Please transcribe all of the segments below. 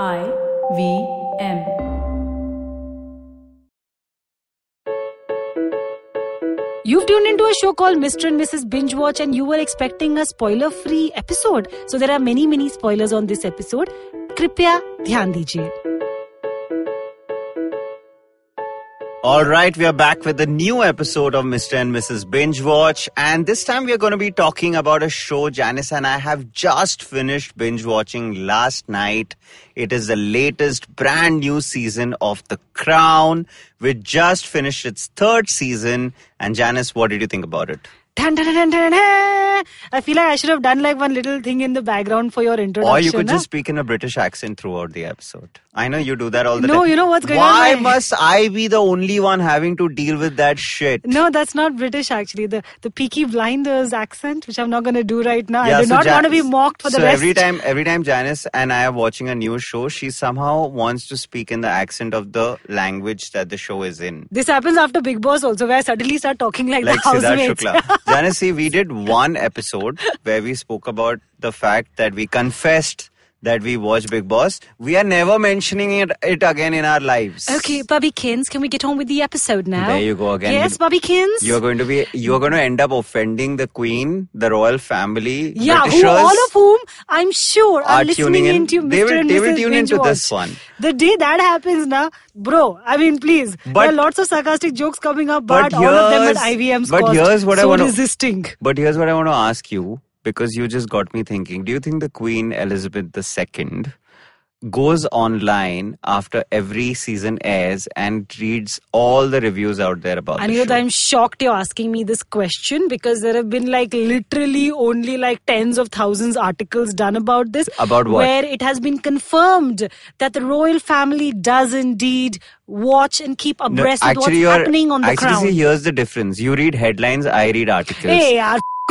I V M. You've tuned into a show called Mr. and Mrs. Binge Watch, and you were expecting a spoiler free episode. So, there are many, many spoilers on this episode. Kripya, dhyan dijiye. All right, we are back with a new episode of Mr. and Mrs. Binge Watch, and this time we are going to be talking about a show Janice and I have just finished binge watching last night. It is the latest brand new season of The Crown, which just finished its third season. And Janice, what did you think about it? Dun, dun, dun. I feel like I should have done like one little thing in the background for your introduction. Or you could just speak in a British accent throughout the episode. I know you do that all the No, time. No, you know what's going Why on, Why must I be the only one having to deal with that shit? No, that's not British actually. The the Peaky Blinders accent, which I'm not going to do right now. I do so not Jan- want to be mocked for so the rest. every time, every time Janice and I are watching a new show, she somehow wants to speak in the accent of the language that the show is in. This happens after Bigg Boss also, where I suddenly start talking like, Like the housemates. Shukla. Janice, see, we did one episode where we spoke about the fact that we confessed that we watch Bigg Boss. We are never mentioning it, it again in our lives. Okay, Bubbykins, can we get on with the episode now? There you go again. Yes, Bubbykins. You're going to be you're going to end up offending the Queen, the royal family. yeah, who, all of whom I'm sure are, Are listening in. into Mr. They will- and they will Mrs. tune into this one. The day that happens, na, bro. I mean, please. there are lots of sarcastic jokes coming up, But but, all of them at IVM's but cost. here's what I so wanna- resisting. But here's what I want to ask you because you just got me thinking. Do you think the Queen Elizabeth II goes online after every season airs and reads all the reviews out there about the Anirudh, show? I'm shocked you're asking me this question because there have been like literally only like tens of thousands articles done about this. About what? Where it has been confirmed that the royal family does indeed watch and keep No, abreast with what's happening on the actually, crown. see, here's the difference. You read headlines, I read articles. hey,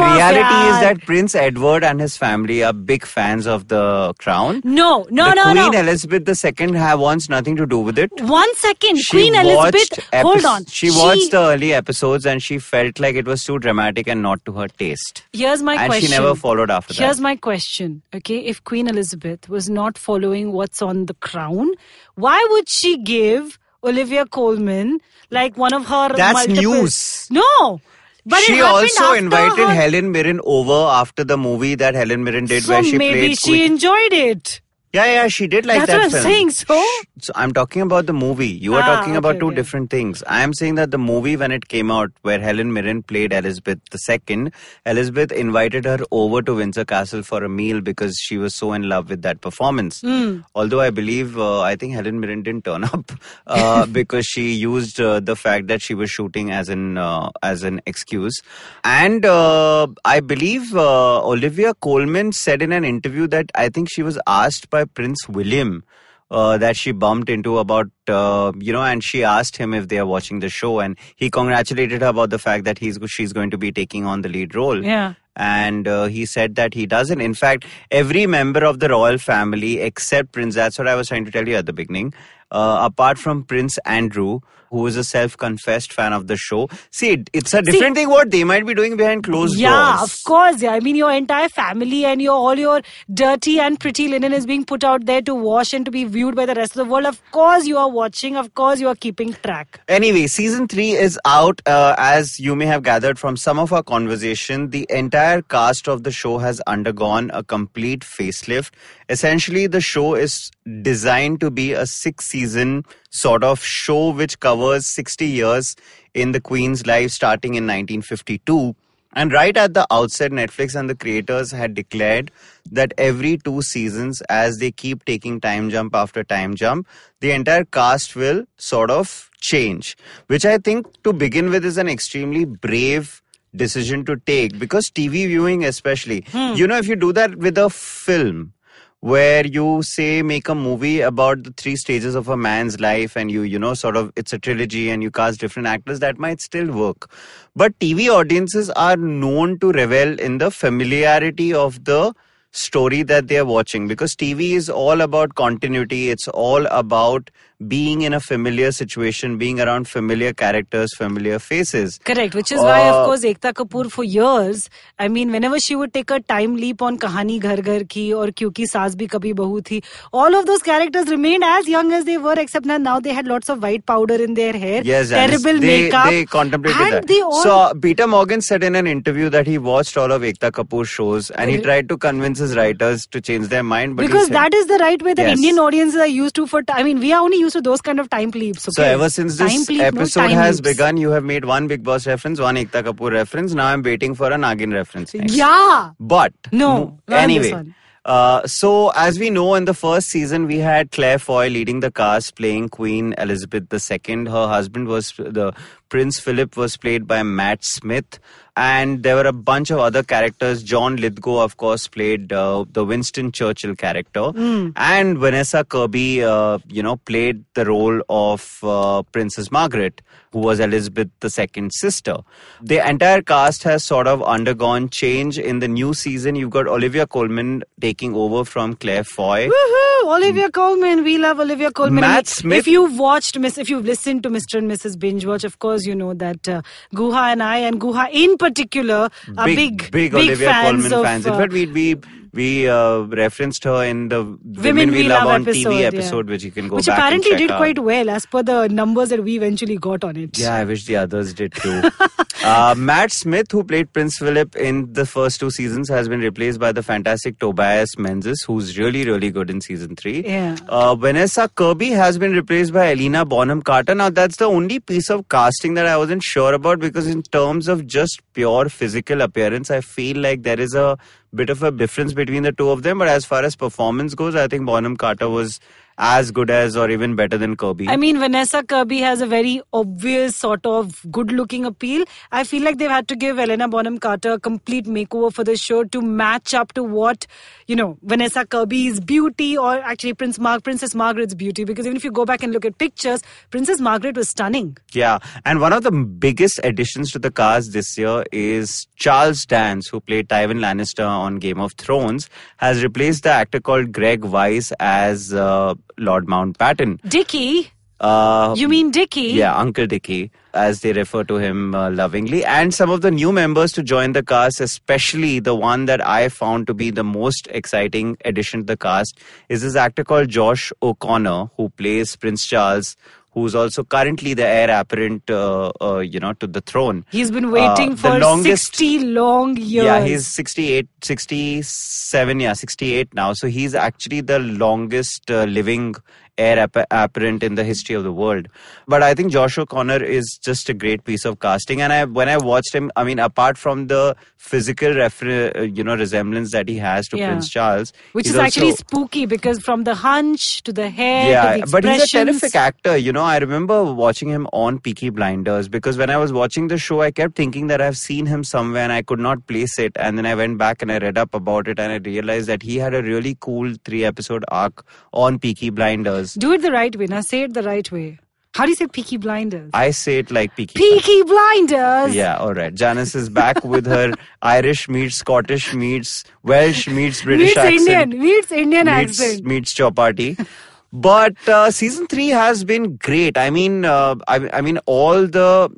off, Reality is that Prince Edward and his family are big fans of the crown. No, no, the no, Queen no. Elizabeth II have wants nothing to do with it. One second, She Queen Elizabeth. watched hold on. She watched the early episodes and she felt like it was too dramatic and not to her taste. Here's my and question. she never followed after Here's that. my question. Okay, if Queen Elizabeth was not following what's on the crown, why would she give Olivia Colman like one of her That's multiple- news. No. But she also invited her- Helen Mirren over after the movie that Helen Mirren did so where she maybe played she Queen. enjoyed it. Yeah, yeah, she did like That's that what I'm film. saying, so? So I'm talking about the movie. You are Ah, talking about okay, two okay. different things. I am saying that the movie when it came out, where Helen Mirren played Elizabeth II, Elizabeth invited her over to Windsor Castle for a meal because she was so in love with that performance. Hmm. Although I believe, uh, I think Helen Mirren didn't turn up uh, because she used uh, the fact that she was shooting as an uh, as an excuse. And uh, I believe uh, Olivia Colman said in an interview that I think she was asked by Prince William uh, that she bumped into about uh, you know and she asked him if they are watching the show and he congratulated her about the fact that he's she's going to be taking on the lead role Yeah. and uh, he said that he doesn't in fact every member of the royal family except prince that's what i was trying to tell you at the beginning uh, apart from prince andrew who is a self-confessed fan of the show see it's a different thing what they might be doing behind closed Yeah, doors Yeah, of course. Yeah, I mean, your entire family and your all your dirty and pretty linen is being put out there to wash and to be viewed by the rest of the world. Of course, you are watching. Of course, you are keeping track. Anyway, season three is out. Uh, as you may have gathered from some of our conversation, the entire cast of the show has undergone a complete facelift. Essentially, the show is designed to be a six season sort of show which covers 60 years in the Queen's life starting in 1952. And right at the outset, Netflix and the creators had declared that every two seasons, as they keep taking time jump after time jump, the entire cast will sort of change. Which I think, to begin with, is an extremely brave decision to take because TV viewing, especially, hmm. you know, if you do that with a film, where you say make a movie about the three stages of a man's life and you you know sort of it's a trilogy and you cast different actors that might still work. But tv audiences are known to revel in the familiarity of the story that they are watching because tv is all about continuity. It's all about being in a familiar situation, being around familiar characters, familiar faces. Correct, which is why, of Uh, course, Ekta Kapoor for years, I mean, whenever she would take a time leap on Kahani Ghar Ghar Ki or Kyunki Saas Bhi Kabhi Bahu Thi, all of those characters remained as young as they were, except now, they had lots of white powder in their hair, Yes, terrible they, makeup. They contemplated that. they all So uh, Peter Morgan said in an interview that he watched all of Ekta Kapoor's shows and he tried to convince his writers to change their mind. But because that is the right way that Yes. Indian audiences are used to for. I mean, we are only used to those kind of time leaps. So ever since this leap, no episode time has leaps. begun, you have made one Bigg Boss reference, one Ekta Kapoor reference. Now I'm waiting for a Nagin reference. next. Yeah. But No, anyway. Uh, so as we know in the first season we had Claire Foy leading the cast playing Queen Elizabeth II. Her husband was the Prince Philip was played by Matt Smith and there were a bunch of other characters. John Lithgow of course played uh, the Winston Churchill character and Vanessa Kirby uh, you know played the role of uh, Princess Margaret who was Elizabeth II's sister. The entire cast has sort of undergone change in the new season. You've got Olivia Colman taking over from Claire Foy. Woohoo! Olivia Colman. We love Olivia Colman. Matt Smith- If you've watched, Miss, if you've listened to Mr. and Mrs. Binge Watch, of course you know that uh, Guha and I, and Guha in particular, are big, big, Olivia fans Colman of. fans. In uh, fact, we we we uh, referenced her in the Women, We, Love, on TV yeah. episode, which you can go Which back apparently and check did out. quite well as per the numbers that we eventually got on it. Yeah, I wish the others did too. uh, Matt Smith, who played Prince Philip in the first two seasons, has been replaced by the fantastic Tobias Menzies, who's really, really good in season three. Yeah. Uh, Vanessa Kirby has been replaced by Helena Bonham Carter. Now, that's the only piece of casting that I wasn't sure about because, in terms of just pure physical appearance, I feel like there is a bit of a difference between the two of them. But as far as performance goes, I think Bonham Carter was as good as or even better than Kirby. I mean, Vanessa Kirby has a very obvious sort of good looking appeal. I feel like they've had to give Helena Bonham Carter a complete makeover for the show to match up to what, you know, Vanessa Kirby's beauty or actually Prince Princess Margaret's beauty. Because even if you go back and look at pictures, Princess Margaret was stunning. Yeah, and one of the biggest additions to the cast this year is Charles Dance, who played Tywin Lannister on Game of Thrones, has replaced the actor called Greg Wise as uh, Lord Mountbatten. Dickie, Uh, you mean Dickie? yeah, Uncle Dickie, as they refer to him uh, lovingly. And some of the new members to join the cast, especially the one that I found to be the most exciting addition to the cast, is this actor called Josh O'Connor, who plays Prince Charles, who's also currently the heir apparent, uh, uh, you know, to the throne. He's been waiting Uh, for longest- 60 long years. Yeah, he's 68, 67, yeah, 68 now. So he's actually the longest uh, living heir app- apparent in the history of the world. But I think Josh O'Connor is just a great piece of casting. And I, when I watched him, I mean, apart from the physical refer- you know, resemblance that he has to Yeah. Prince Charles, Which is actually spooky because from the hunch to the hair yeah, to the but he's a terrific actor. You know, I remember watching him on Peaky Blinders because when I was watching the show, I kept thinking that I've seen him somewhere and I could not place it. And then I went back and I read up about it and I realized that he had a really cool three episode arc on Peaky Blinders. Do it the right way. Now say it the right way. How do you say Peaky Blinders? I say it like Peaky. Peaky Blinders. Yeah, all right. Janice is back with her Irish meets Scottish meets Welsh meets British Meets accent. Indian. Meets Indian meets, accent. meets chapati. But uh, season three has been great. I mean, uh, I, I mean, all the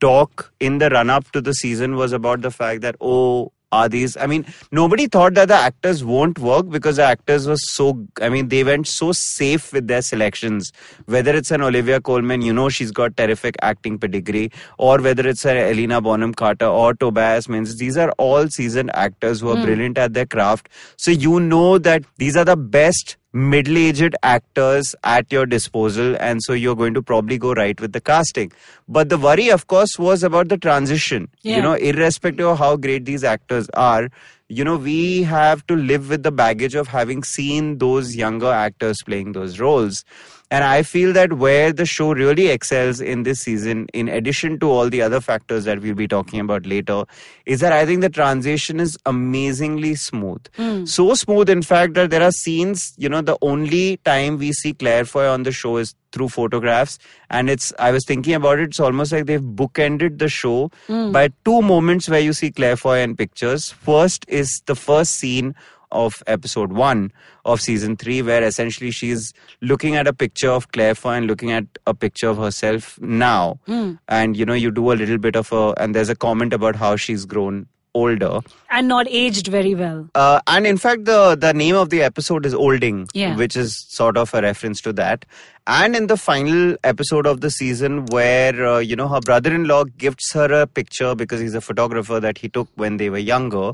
talk in the run up to the season was about the fact that oh, are these? I mean, nobody thought that the actors won't work because the actors were so. I mean, they went so safe with their selections. Whether it's an Olivia Colman, you know, she's got terrific acting pedigree, or whether it's an Helena Bonham Carter or Tobias Menzies, these are all seasoned actors who are hmm. brilliant at their craft. So you know that these are the best middle-aged actors at your disposal and so you're going to probably go right with the casting. But the worry of course was about the transition. Yeah. you know irrespective of how great these actors are you know we have to live with the baggage of having seen those younger actors playing those roles and i feel that where the show really excels in this season in addition to all the other factors that we'll be talking about later is that i think the transition is amazingly smooth. Hmm. So smooth in fact that there are scenes you know the only time we see claire foy on the show is through photographs. And it's i was thinking about it it's almost like they've bookended the show hmm. by two moments where you see claire foy in pictures. First is the first scene of episode one of season three, where essentially she's looking at a picture of Claire and looking at a picture of herself now. Hmm. And, you know, you do a little bit of a, and there's a comment about how she's grown older. And not aged very well. Uh, and in fact, the the name of the episode is Olding, Yeah. which is sort of a reference to that. And in the final episode of the season, where uh, you know her brother-in-law gifts her a picture because he's a photographer that he took when they were younger,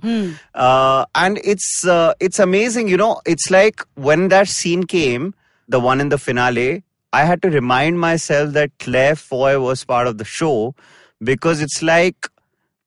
uh, and it's uh, it's amazing. You know, it's like when that scene came, the one in the finale. I had to remind myself that Claire Foy was part of the show because it's like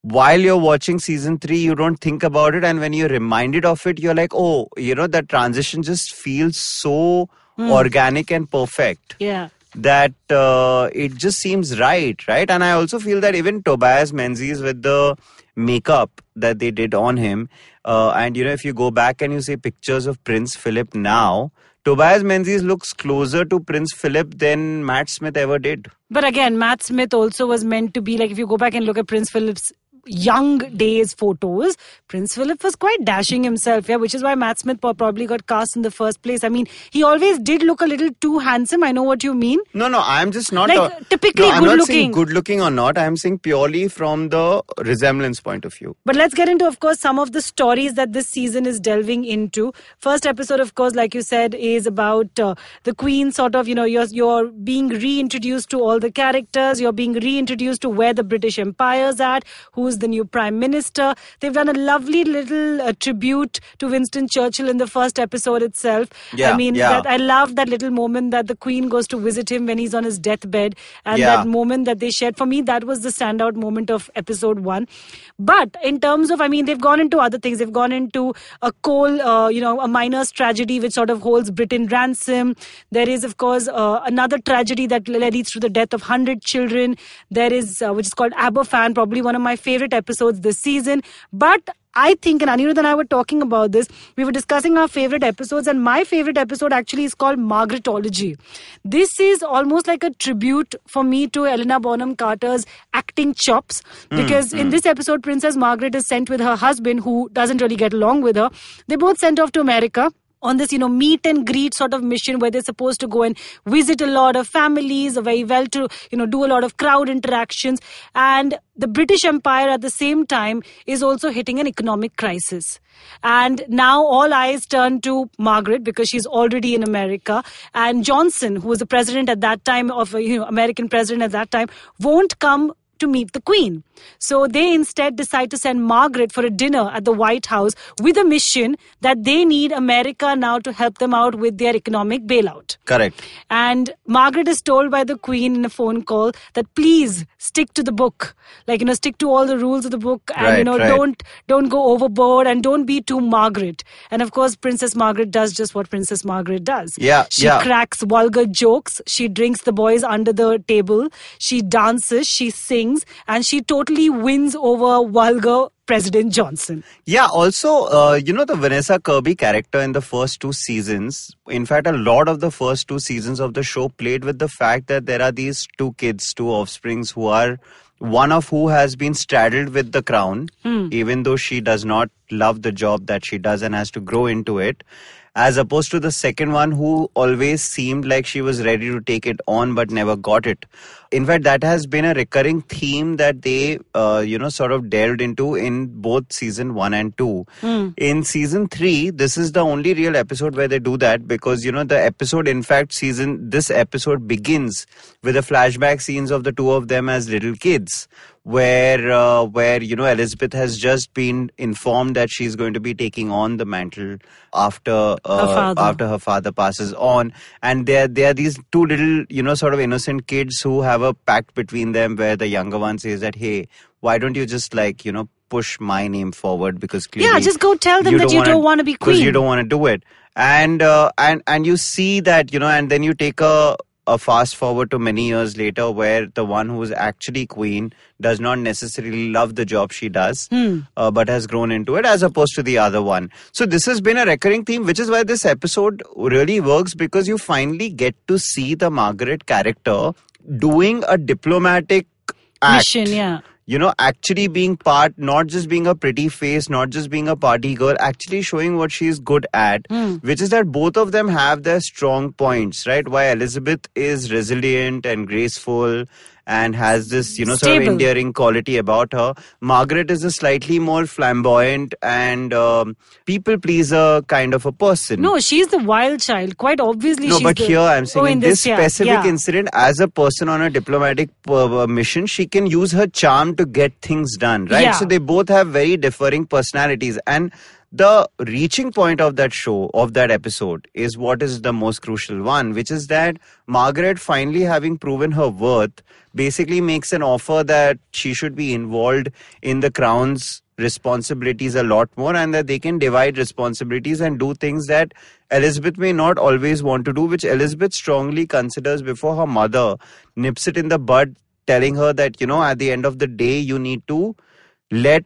while you're watching season three, you don't think about it. And when you're reminded of it, you're like, oh, you know, that transition just feels so organic and perfect Yeah. that uh, it just seems right, right? And I also feel that even Tobias Menzies with the makeup that they did on him, uh, and you know, if you go back and you see pictures of Prince Philip now, Tobias Menzies looks closer to Prince Philip than Matt Smith ever did. But again, Matt Smith also was meant to be like if you go back and look at Prince Philip's young days photos, Prince Philip was quite dashing himself, yeah, which is why Matt Smith probably got cast in the first place. I mean, he always did look a little too handsome. I know what you mean. No, no, I'm just not Like, a- typically no, I'm not saying good-looking. good looking or not. I'm saying purely from the resemblance point of view. But let's get into, of course, some of the stories that this season is delving into. First episode, of course, like you said, is about uh, the Queen. Sort of, you know, you're you're being reintroduced to all the characters. You're being reintroduced to where the British Empire's at. Who's the new Prime Minister? They've done a lovely little uh, tribute to Winston Churchill in the first episode itself. Yeah, I mean, yeah. that, I love that little moment that the Queen goes to visit him when he's on his deathbed, and Yeah. that moment that they shared. For me, that was the standout moment of episode one. But in terms of, I mean, they've gone into other things. They've gone into a coal, uh, you know, a miner's tragedy which sort of holds Britain ransom. There is, of course, uh, another tragedy that leads to the death of 100 children. There is, uh, which is called Aberfan, probably one of my favorite episodes this season. But I think, and Anirudh and I were talking about this. We were discussing our favorite episodes, and my favorite episode actually is called Margaretology. This is almost like a tribute for me to Helena Bonham Carter's acting chops, hmm, because in hmm. this episode, Princess Margaret is sent with her husband, who doesn't really get along with her. They both sent off to America on this, you know, meet and greet sort of mission where they're supposed to go and visit a lot of families, very well to, you know, do a lot of crowd interactions. And the British Empire at the same time is also hitting an economic crisis. And now all eyes turn to Margaret because she's already in America. And Johnson, who was the president at that time of, you know, American president at that time, won't come to meet the Queen. So they instead decide to send Margaret for a dinner at the White House with a mission that they need America now to help them out with their economic bailout. Correct. And Margaret is told by the Queen in a phone call that please stick to the book, like you know, stick to all the rules of the book, and you know, right. don't don't go overboard and don't be too Margaret. And of course, Princess Margaret does just what Princess Margaret does. Yeah, she yeah. cracks vulgar jokes. She drinks the boys under the table. She dances. She sings, and she totally wins over vulgar President Johnson. Yeah, also, uh, you know, the Vanessa Kirby character in the first two seasons, in fact, a lot of the first two seasons of the show played with the fact that there are these two kids, two offsprings who are one of who has been straddled with the crown, even though she does not love the job that she does and has to grow into it. As opposed to the second one, who always seemed like she was ready to take it on but never got it. In fact, that has been a recurring theme that they, uh, you know, sort of delved into in both season one and two. In season three, this is the only real episode where they do that because, you know, the episode, in fact, season, this episode begins with the flashback scenes of the two of them as little kids where uh, where you know Elizabeth has just been informed that she's going to be taking on the mantle after uh, father. after her father passes on. And there there are these two little you know sort of innocent kids who have a pact between them where the younger one says that hey why don't you just like you know push my name forward? Because clearly Yeah, just go tell them that you wanna- don't wanna be because you don't want to do it. And uh, and and you see that you know and then you take a a fast forward to many years later where the one who is actually queen does not necessarily love the job she does uh, but has grown into it as opposed to the other one. So this has been a recurring theme which is why this episode really works because you finally get to see the margaret character doing a diplomatic act. Mission, yeah. You know, actually being part, not just being a pretty face, not just being a party girl, actually showing what she's good at, hmm. which is that both of them have their strong points, right? Why Elizabeth is resilient and graceful and has this, you know, sort of endearing quality about her. Margaret is a slightly more flamboyant and um, people pleaser kind of a person. No, she's the wild child. Quite obviously, No, but the- here I'm saying Oh, in, this, yeah, specific yeah. incident, as a person on a diplomatic uh, mission, she can use her charm to get things done, right? Yeah. So they both have very differing personalities. And the reaching point of that show, of that episode, is what is the most crucial one, which is that Margaret, finally having proven her worth, basically makes an offer that she should be involved in the crown's responsibilities a lot more and that they can divide responsibilities and do things that Elizabeth may not always want to do, which Elizabeth strongly considers before her mother nips it in the bud, telling her that, you know, at the end of the day, you need to let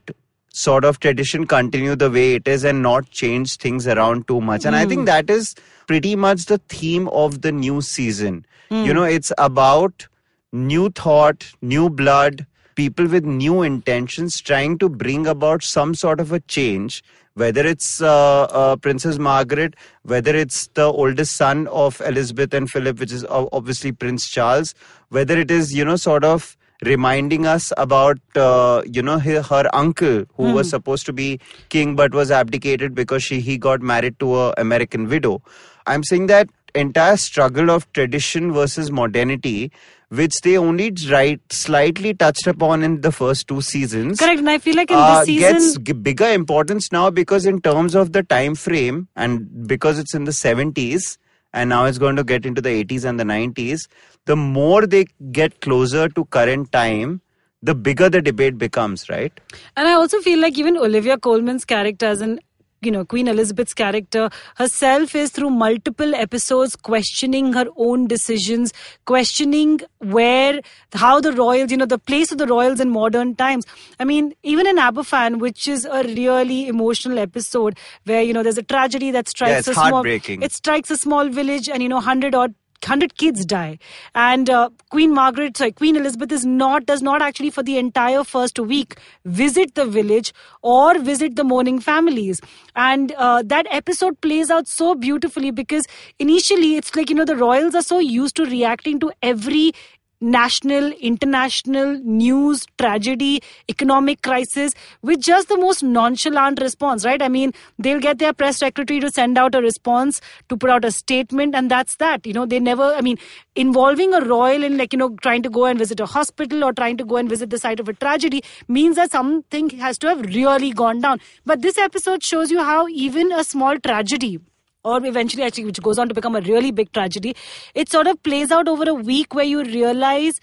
sort of tradition continue the way it is and not change things around too much. And I think that is pretty much the theme of the new season. You know, it's about new thought, new blood, people with new intentions trying to bring about some sort of a change. Whether it's uh, uh, Princess Margaret, whether it's the oldest son of Elizabeth and Philip, which is obviously Prince Charles, whether it is, you know, sort of reminding us about, uh, you know, her, her uncle who was supposed to be king but was abdicated because she, he got married to a American widow. I'm saying that entire struggle of tradition versus modernity, which they only right slightly touched upon in the first two seasons. Correct, and I feel like in uh, this season, gets g- bigger importance now because in terms of the time frame and because it's in the 70s and now it's going to get into the 80s and the 90s the more they get closer to current time the bigger the debate becomes right? And I also feel like even Olivia Colman's character as an you know Queen Elizabeth's character herself is through multiple episodes questioning her own decisions questioning where how the royals you know the place of the royals in modern times. I mean even in aberfan which is a really emotional episode where you know there's a tragedy that strikes it's a small it strikes a small village and you know 100 odd 100 kids die. And uh, queen margaret sorry queen elizabeth is not does not actually for the entire first week visit the village or visit the mourning families. And uh, that episode plays out so beautifully because initially it's like you know the royals are so used to reacting to every national, international news, tragedy, economic crisis with just the most nonchalant response, right? I mean, they'll get their press secretary to send out a response, to put out a statement, and that's that. You know, they never, I mean, involving a royal in like, you know, trying to go and visit a hospital or trying to go and visit the site of a tragedy means that something has to have really gone down. But this episode shows you how even a small tragedy or eventually actually which goes on to become a really big tragedy it sort of plays out over a week where you realize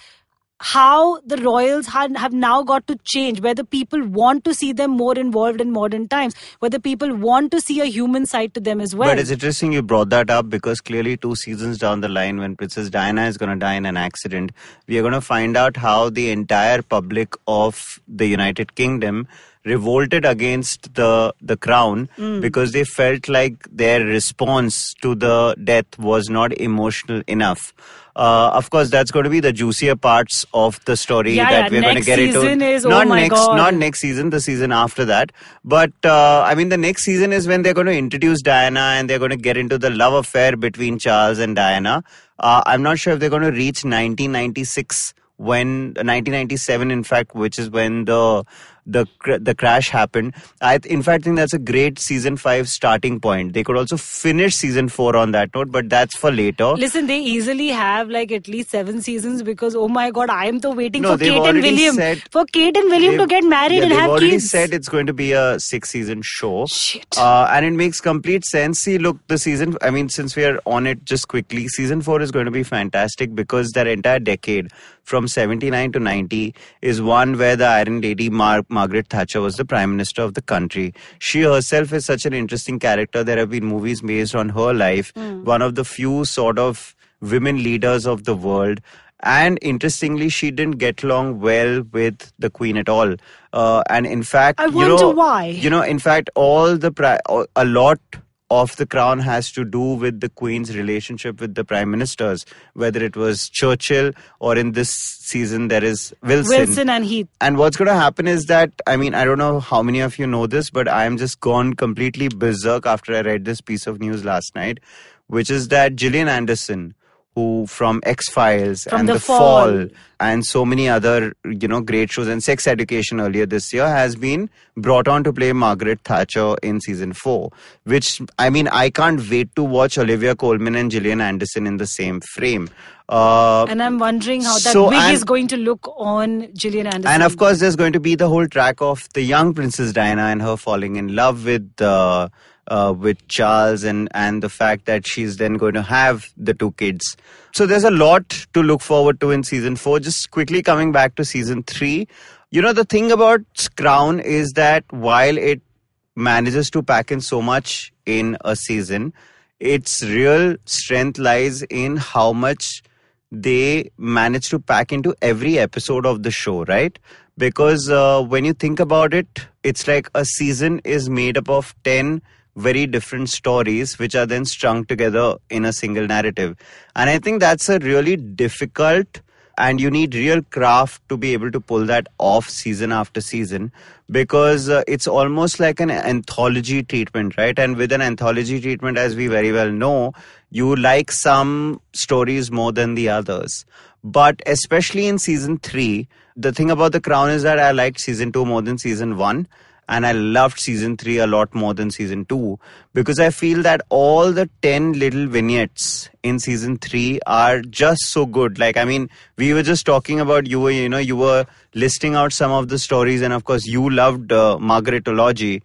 how the royals have now got to change whether people want to see them more involved in modern times whether people want to see a human side to them as well. But it's interesting you brought that up because clearly two seasons down the line, when Princess Diana is going to die in an accident, we are going to find out how the entire public of the United Kingdom revolted against the the crown Mm. because they felt like their response to the death was not emotional enough. Uh, of course, that's going to be the juicier parts of the story Yeah, that yeah, we're going to get into. is- oh not my next, God. not next season, the season after that. But uh, I mean, the next season is when they're going to introduce Diana and they're going to get into the love affair between Charles and Diana. Uh, I'm not sure if they're going to reach 1996 when 1997 in fact which is when the the cr- the crash happened i in fact think that's a great season 5 starting point they could also finish season 4 on that note but that's for later Listen, they easily have like at least seven seasons because oh my god, I am so waiting No, for Kate and William said- for Kate and William to get married yeah, and they've have already kids. said it's going to be a six season show. Shit. Uh, and it makes complete sense. See, look, the season, I mean, since we are on it just quickly, season four is going to be fantastic because that entire decade from 79 to 90 is one where the Iron Lady Mar- Margaret Thatcher was the Prime Minister of the country. She herself is such an interesting character. There have been movies based on her life. One of the few sort of women leaders of the world. And interestingly, she didn't get along well with the Queen at all. Uh, and in fact, I you wonder know, why. You know, in fact, all the pri- a lot of the crown has to do with the queen's relationship with the prime ministers whether it was churchill or in this season there is wilson Wilson and Heath. and what's going to happen is that i mean i don't know how many of you know this but i am just gone completely berserk after i read this piece of news last night which is that gillian anderson who from X Files and The The, Fall. Fall and so many other you know great shows and Sex Education earlier this year has been brought on to play Margaret Thatcher in season four. Which I mean I can't wait to watch Olivia Colman and Gillian Anderson in the same frame. Uh, And I'm wondering how that So, wig and- is going to look on Gillian Anderson. and of course, there's going to be the whole track of the young Princess Diana and her falling in love with uh, uh, with Charles, and and the fact that she's then going to have the two kids. So there's a lot to look forward to in season four. Just quickly coming back to season three, you know the thing about Crown is that while it manages to pack in so much in a season, its real strength lies in how much they manage to pack into every episode of the show, right? Because uh, when you think about it, it's like a season is made up of 10 very different stories which are then strung together in a single narrative. And I think that's a really difficult and you need real craft to be able to pull that off season after season because uh, it's almost like an anthology treatment right? And with an anthology treatment as we very well know you like some stories more than the others. But especially in season 3 the thing about the crown is that i liked season 2 more than season 1 and I loved season 3 a lot more than season 2 because I feel that all the 10 little vignettes in season 3 are just so good. Like I mean we were just talking about you were you know you were listing out some of the stories and of course you loved uh, Margaretology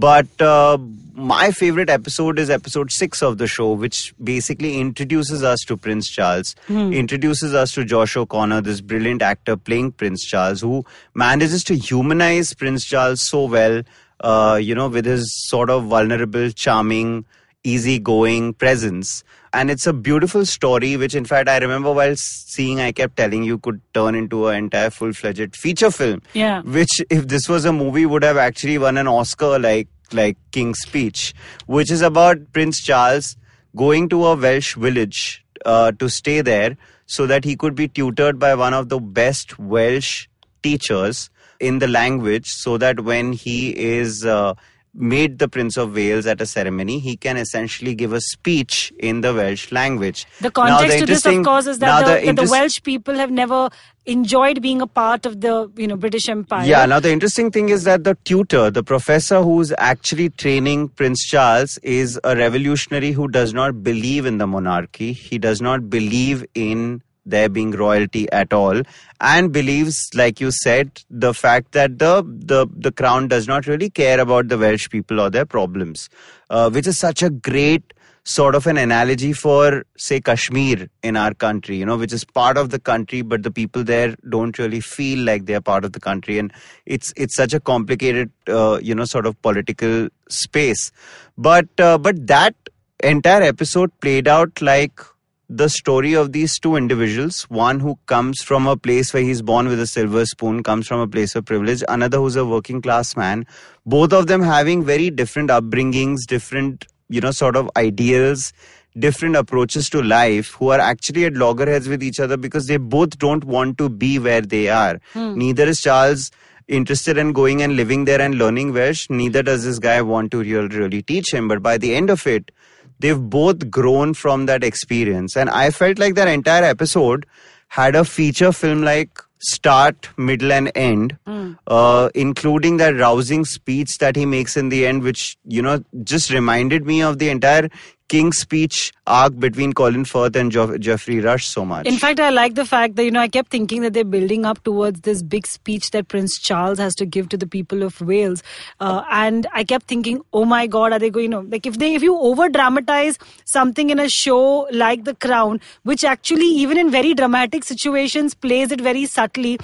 but uh, my favorite episode is episode 6 of the show which basically introduces us to Prince Charles introduces us to Josh O'Connor this brilliant actor playing Prince Charles who manages to humanize Prince Charles so well uh, you know with his sort of vulnerable charming easygoing presence and it's a beautiful story which in fact i remember while seeing i kept telling you could turn into an entire full-fledged feature film Yeah. which if this was a movie would have actually won an oscar like like king's speech which is about prince charles going to a welsh village uh, to stay there so that he could be tutored by one of the best welsh teachers in the language so that when he is uh, made the Prince of Wales at a ceremony, he can essentially give a speech in the Welsh language. The Now, context to this, of course, is that the, that the Welsh people have never enjoyed being a part of the you know British Empire. Yeah, now the interesting thing is that the tutor, the professor who's actually training Prince Charles, is a revolutionary who does not believe in the monarchy. He does not believe in there being royalty at all and believes like you said the fact that the the the crown does not really care about the welsh people or their problems uh, which is such a great sort of an analogy for say kashmir in our country you know which is part of the country but the people there don't really feel like they're part of the country. And it's it's such a complicated uh, you know sort of political space. But uh, but that entire episode played out like the story of these two individuals. One who comes from a place where he's born with a silver spoon comes from a place of privilege. Another who's a working class man. Both of them having very different upbringings different you know sort of ideals different approaches to life who are actually at loggerheads with each other because they both don't want to be where they are. Hmm. Neither is charles interested in going and living there and learning welsh. Neither does this guy want to real, really teach him. But by the end of it they've both grown from that experience. And i felt like that entire episode had a feature film like start middle and end uh, including that rousing speech that he makes in the end which you know just reminded me of the entire king's speech arc between colin firth and jo- jeffrey rush so much In fact, I like the fact that, you know, I kept thinking that they're building up towards this big speech that Prince Charles has to give to the people of Wales. Uh, and I kept thinking, oh my God, are they going, you know, like if they, if you over dramatize something in a show like The Crown, which actually, even in very dramatic situations, plays it very subtly,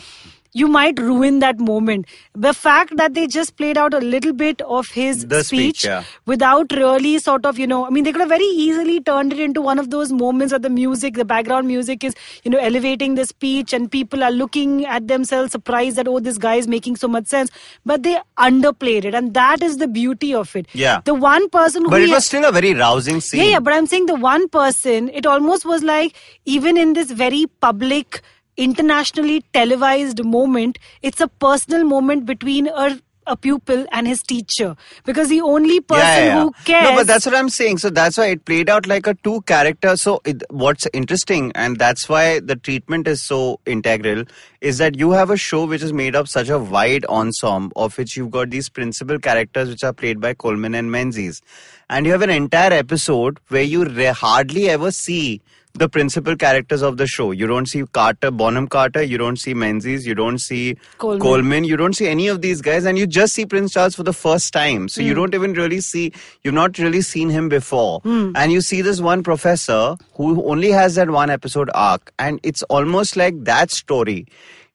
you might ruin that moment. The fact that they just played out a little bit of his The speech, yeah. without really sort of, you know, I mean, they could have very easily turned it into one of those moments where the music, the background music is, you know, elevating the speech and people are looking at themselves surprised that, oh, this guy is making so much sense. But they underplayed it. And that is the beauty of it. Yeah. The one person who But it was still a very rousing scene. yeah, yeah, but I'm saying the one person, it almost was like, even in this very public, internationally televised moment, it's a personal moment between a, a pupil and his teacher. Because the only person yeah, yeah, yeah. who cares. No, but that's what I'm saying. So that's why it played out like a two character. So it, what's interesting, and that's why the treatment is so integral, is that you have a show which is made up such a wide ensemble of which you've got these principal characters which are played by Colman and Menzies, and you have an entire episode where you re- hardly ever see the principal characters of the show. You don't see Carter, Bonham Carter, you don't see Menzies, you don't see Colman. Colman, you don't see any of these guys, and you just see Prince Charles for the first time. So you Hmm. don't even really see, you've not really seen him before. And you see this one professor who only has that one episode arc, and it's almost like that story.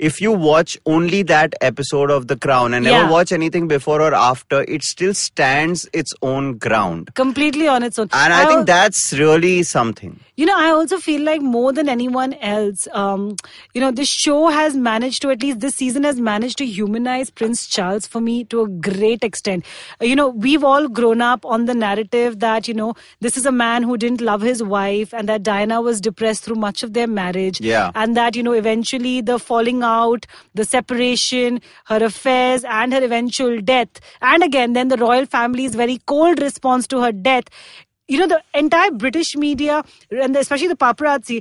If you watch only that episode of The Crown and Yeah. never watch anything before or after, it still stands its own ground. completely on its own. And I al- think that's really something. You know, I also feel like more than anyone else, um, you know, this show has managed to, at least this season, has managed to humanize Prince Charles for me to a great extent. Uh, you know, we've all grown up on the narrative that, you know, this is a man who didn't love his wife and that Diana was depressed through much of their marriage. Yeah. And that, you know, eventually the falling out, the separation, her affairs, and her eventual death. And again, then the royal family's very cold response to her death. You know the entire british media and especially the paparazzi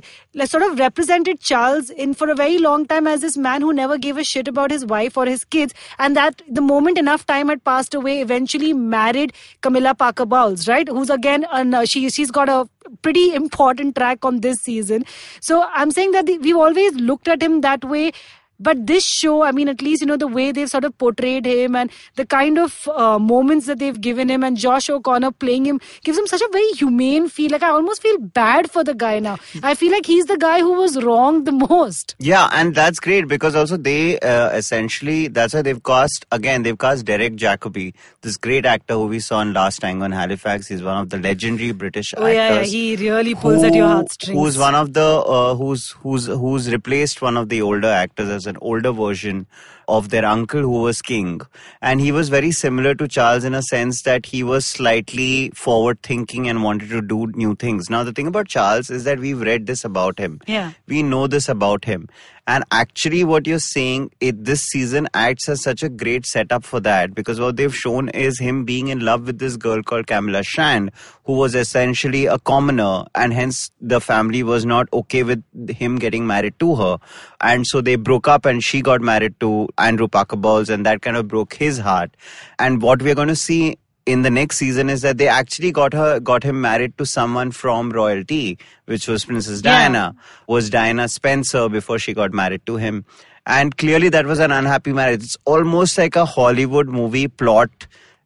sort of represented charles in for a very long time as this man who never gave a shit about his wife or his kids and that the moment enough time had passed away eventually married camilla parker bowles right? Who's again an, uh, she, she's got a pretty important track on this season. So i'm saying that the, we've always looked at him that way but this show, I mean, at least, you know, the way they've sort of portrayed him and the kind of uh, moments that they've given him and Josh O'Connor playing him gives him such a very humane feel. Like, I almost feel bad for the guy now. I feel like he's the guy who was wrong the most. Yeah, and that's great because also they uh, essentially that's why they've cast again they've cast Derek Jacobi, this great actor who we saw in Last Tango in Halifax. He's one of the legendary British Oh, yeah, yeah, actors. he really pulls at your heartstrings. Who's one of the uh, who's who's who's replaced one of the older actors as an older version of their uncle who was king, and he was very similar to Charles in a sense that he was slightly forward thinking and wanted to do new things. Now the thing about Charles is that we've read this about him Yeah. we know this about him and actually what you're saying it this season acts as such a great setup for that because what they've shown is him being in love with this girl called Camilla Shand who was essentially a commoner and hence the family was not okay with him getting married to her and so they broke up and she got married to Andrew Parker Bowles and that kind of broke his heart. And what we're going to see in the next season is that they actually got her got him married to someone from royalty which was princess Yeah. diana. Was diana spencer before she got married to him. And clearly that was an unhappy marriage. It's almost like a hollywood movie plot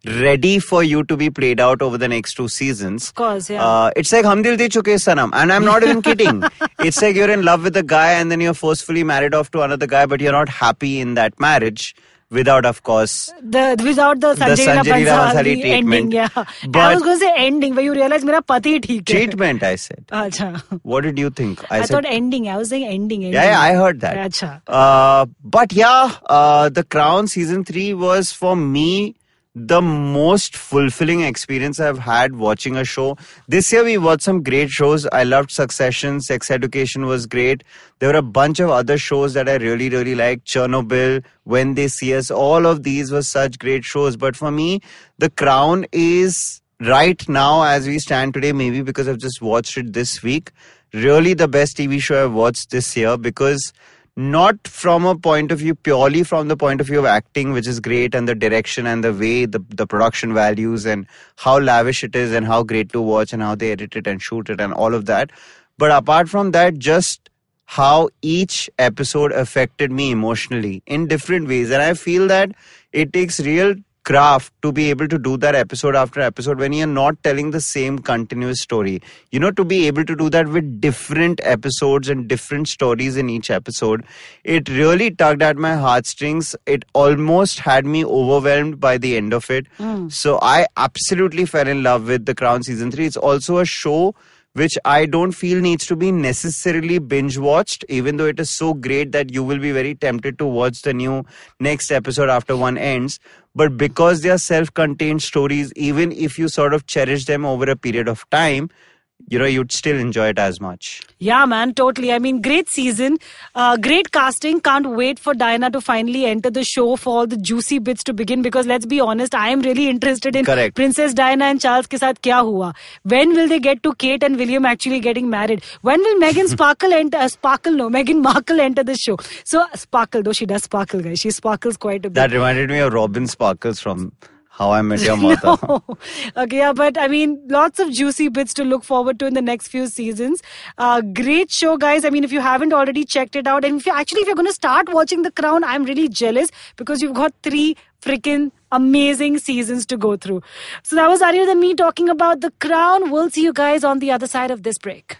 ready for you to be played out over the next two seasons Of course, yeah. uh, it's like hum dil de chuke sanam and i'm not even kidding it's like you're in love with a guy and then you're forcefully married off to another guy but you're not happy in that marriage without of course The without the Sanjay, Sanjay Leela Leela Bhansali Bhansali ending, treatment. yeah. I But- was going to say ending, but you realize मेरा पति ठीक है. treatment i said अच्छा. what did you think I, said thought ending. I was saying ending. ending. Yeah, yeah, I heard that. Acha. Uh, but yeah, uh, The Crown season three was for me the most fulfilling experience I've had watching a show. This year we watched some great shows. I loved Succession, Sex Education was great. There were a bunch of other shows that I really, really liked. Chernobyl, When They See Us, all of these were such great shows. But for me, The Crown is right now as we stand today, maybe because I've just watched it this week, really the best TV show I've watched this year because not from a point of view purely from the point of view of acting which is great and the direction and the way the, the production values and how lavish it is and how great to watch and how they edit it and shoot it and all of that. But apart from that just how each episode affected me emotionally in different ways. And i feel that it takes real craft to be able to do that episode after episode when you're not telling the same continuous story. You know, to be able to do that with different episodes and different stories in each episode, it really tugged at my heartstrings. It almost had me overwhelmed by the end of it. Hmm. So I absolutely fell in love with The Crown season 3. It's also a show which I don't feel needs to be necessarily binge watched, even though it is so great that you will be very tempted to watch the new next episode after one ends. But because they are self contained stories, even if you sort of cherish them over a period of time, you know you'd still enjoy it as much. Yeah man totally. I mean great season. Uh, great casting. Can't wait for diana to finally enter the show for all the juicy bits to begin because let's be honest i am really interested in Correct. princess diana and charles ke saath kya hua? When will they get to kate and william actually getting married? When will megan sparkle enter uh, sparkle no megan markle enter the show? So sparkle though she does sparkle guys. She sparkles quite a bit. That reminded me of robin sparkles from how I Met Your Mother. No. Okay, yeah, but I mean, lots of juicy bits to look forward to in the next few seasons. Uh, great show, guys. I mean, if you haven't already checked it out, and if you actually, if you're going to start watching The Crown, I'm really jealous because you've got three freaking amazing seasons to go through. So that was Arya and me talking about The Crown. We'll see you guys on the other side of this break.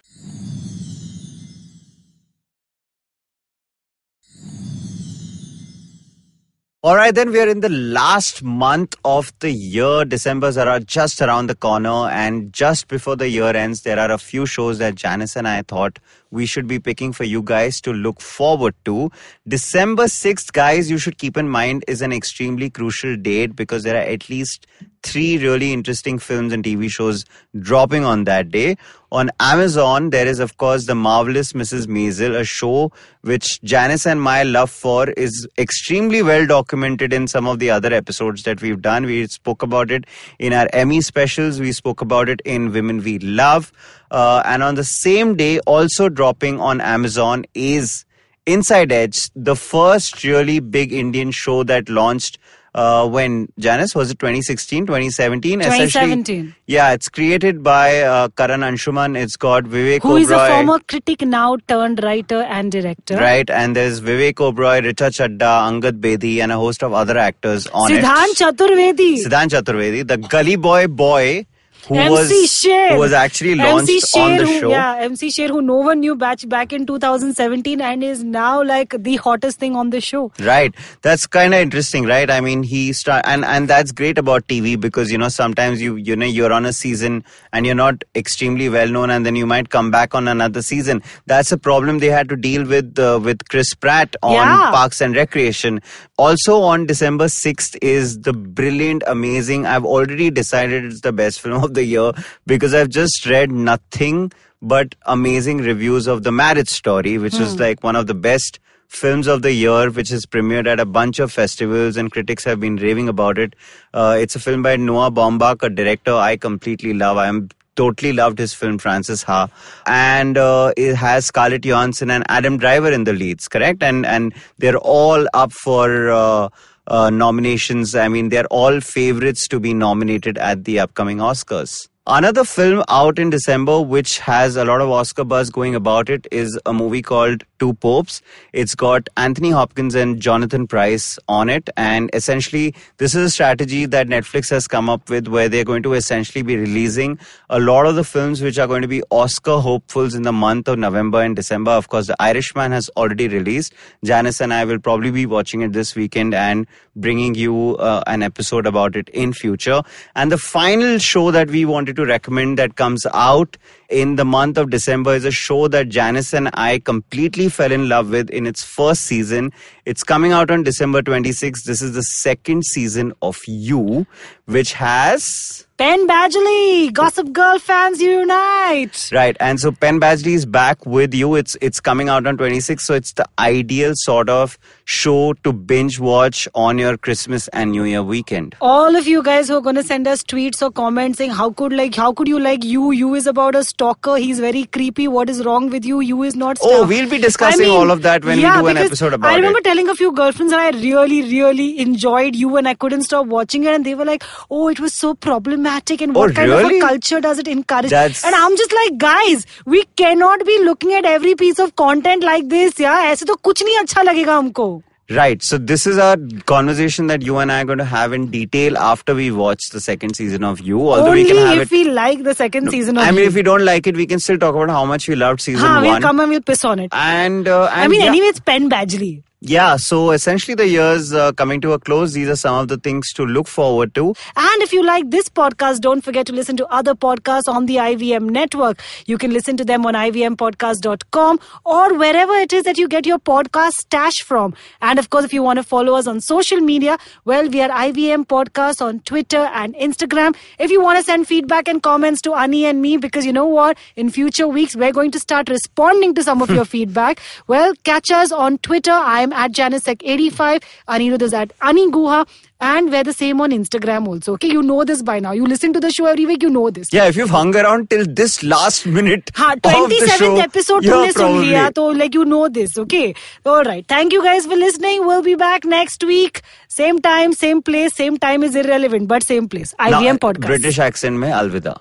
All right, then we are in the last month of the year. December's are just around the corner, and just before the year ends, there are a few shows that Janice and I thought we should be picking for you guys to look forward to. December 6th, guys, you should keep in mind is an extremely crucial date because there are at least three really interesting films and TV shows dropping on that day. On Amazon, there is, of course, The Marvelous Mrs. Maisel, a show which Janice and my love for is extremely well documented in some of the other episodes that we've done. We spoke about it in our Emmy specials, we spoke about it in Women We Love. Uh, and on the same day, also dropping on Amazon is Inside Edge, the first really big Indian show that launched uh, when Janice was it 2016, 2017? Essentially- 2017. Yeah, it's created by uh, Karan Anshuman. It's got Vivek Who is a former critic now turned writer and director? right? And there's Vivek Oberoi, Richa Chadha, Angad Bedi, and a host of other actors on Siddhant it. Chaturvedi. Siddhant Chaturvedi, the Gully Boy boy who MC was Sher. who was actually launched MC Sher, on the who, show. Yeah, MC Sher, who no one knew batch back in 2017 and is now like the hottest thing on the show. Right. That's kind of interesting, right? I mean, he start and and that's great about TV because you know sometimes you you know you're on a season and you're not extremely well known, and then you might come back on another season. That's a problem they had to deal with uh, with Chris Pratt on Yeah. Parks and Recreation. Also on December sixth is the brilliant, amazing. I've already decided it's the best film of the year because I've just read nothing but amazing reviews of the Marriage Story, which is like one of the best films of the year, which is premiered at a bunch of festivals, and critics have been raving about it. Uh, it's a film by Noah Baumbach, a director I completely love. I am totally loved his film Frances Ha, and uh, it has Scarlett Johansson and Adam Driver in the leads, correct? And and they're all up for. Uh, uh, nominations. I mean, they're all favorites to be nominated at the upcoming Oscars. Another film out in December, which has a lot of Oscar buzz going about it, is a movie called Two Popes. It's got Anthony Hopkins and Jonathan Pryce on it. And essentially, this is a strategy that Netflix has come up with where they're going to essentially be releasing a lot of the films which are going to be Oscar hopefuls in the month of November and December. Of course, The Irishman has already released. Janice and I will probably be watching it this weekend and bringing you uh, an episode about it in future. And the final show that we wanted to recommend that comes out in the month of December is a show that Janice and I completely fell in love with in its first season. It's coming out on December 26th. This is the second season of You, which has Penn Badgley, Gossip Girl fans unite. Right, and so Penn Badgley is back with you. It's it's coming out on 26, so it's the ideal sort of show to binge watch on your Christmas and New Year weekend. All of you guys who are going to send us tweets or comments saying how could like how could you like you? You is about a stalker. He's very creepy. What is wrong with you? You is not. Oh, we'll be discussing I mean, all of that when we do an episode about I remember it. telling a few girlfriends that I really, really enjoyed you, and I couldn't stop watching it, and they were like, "Oh, it was so problematic, and what Oh, kind really? of a culture does it encourage?" That's- And I'm just like, guys, we cannot be looking at every piece of content like this. Yeah, ऐसे तो कुछ नहीं अच्छा लगेगा हमको. Right. So this is a conversation that you and I are going to have in detail after we watch the second season of You. Although Only we can have if it. we like the second season of I mean, You. if we don't like it, we can still talk about how much we loved season Haan, we'll one. come and we'll piss on it. and, uh, and I mean, yeah, anyway, it's Penn Badgley. yeah. So essentially, the year's uh, coming to a close. These are some of the things to look forward to. And if you like this podcast, don't forget to listen to other podcasts on the IVM network. You can listen to them on ivmpodcast.com or wherever it is that you get your podcast stash from. And of course, if you want to follow us on social media, well, we are IVM Podcast on Twitter and Instagram. If you want to send feedback and comments to Ani and me, because you know what? In future weeks, we're going to start responding to some of your feedback. Well, catch us on Twitter. I'm at Janisec85. Anirudh is at Aniguha. And we're the same on Instagram also. Okay, you know this by now. You listen to the show every week, you know this. Yeah, if you've hung around till this last minute. Ha, 27th show, episode yeah, probably. Liya, like you know this. Okay. Alright. Thank you guys for listening. We'll be back next week. Same time, same place, same time is irrelevant, but same place. IVM now, podcast. British accent mein alvida.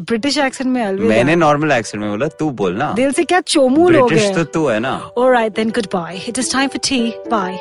British accent में अलविदा। मैंने normal accent में बोला तू बोलना दिल से क्या चोमू लोग ब्रिटिश तो तू है ना। Alright then goodbye it is time for tea bye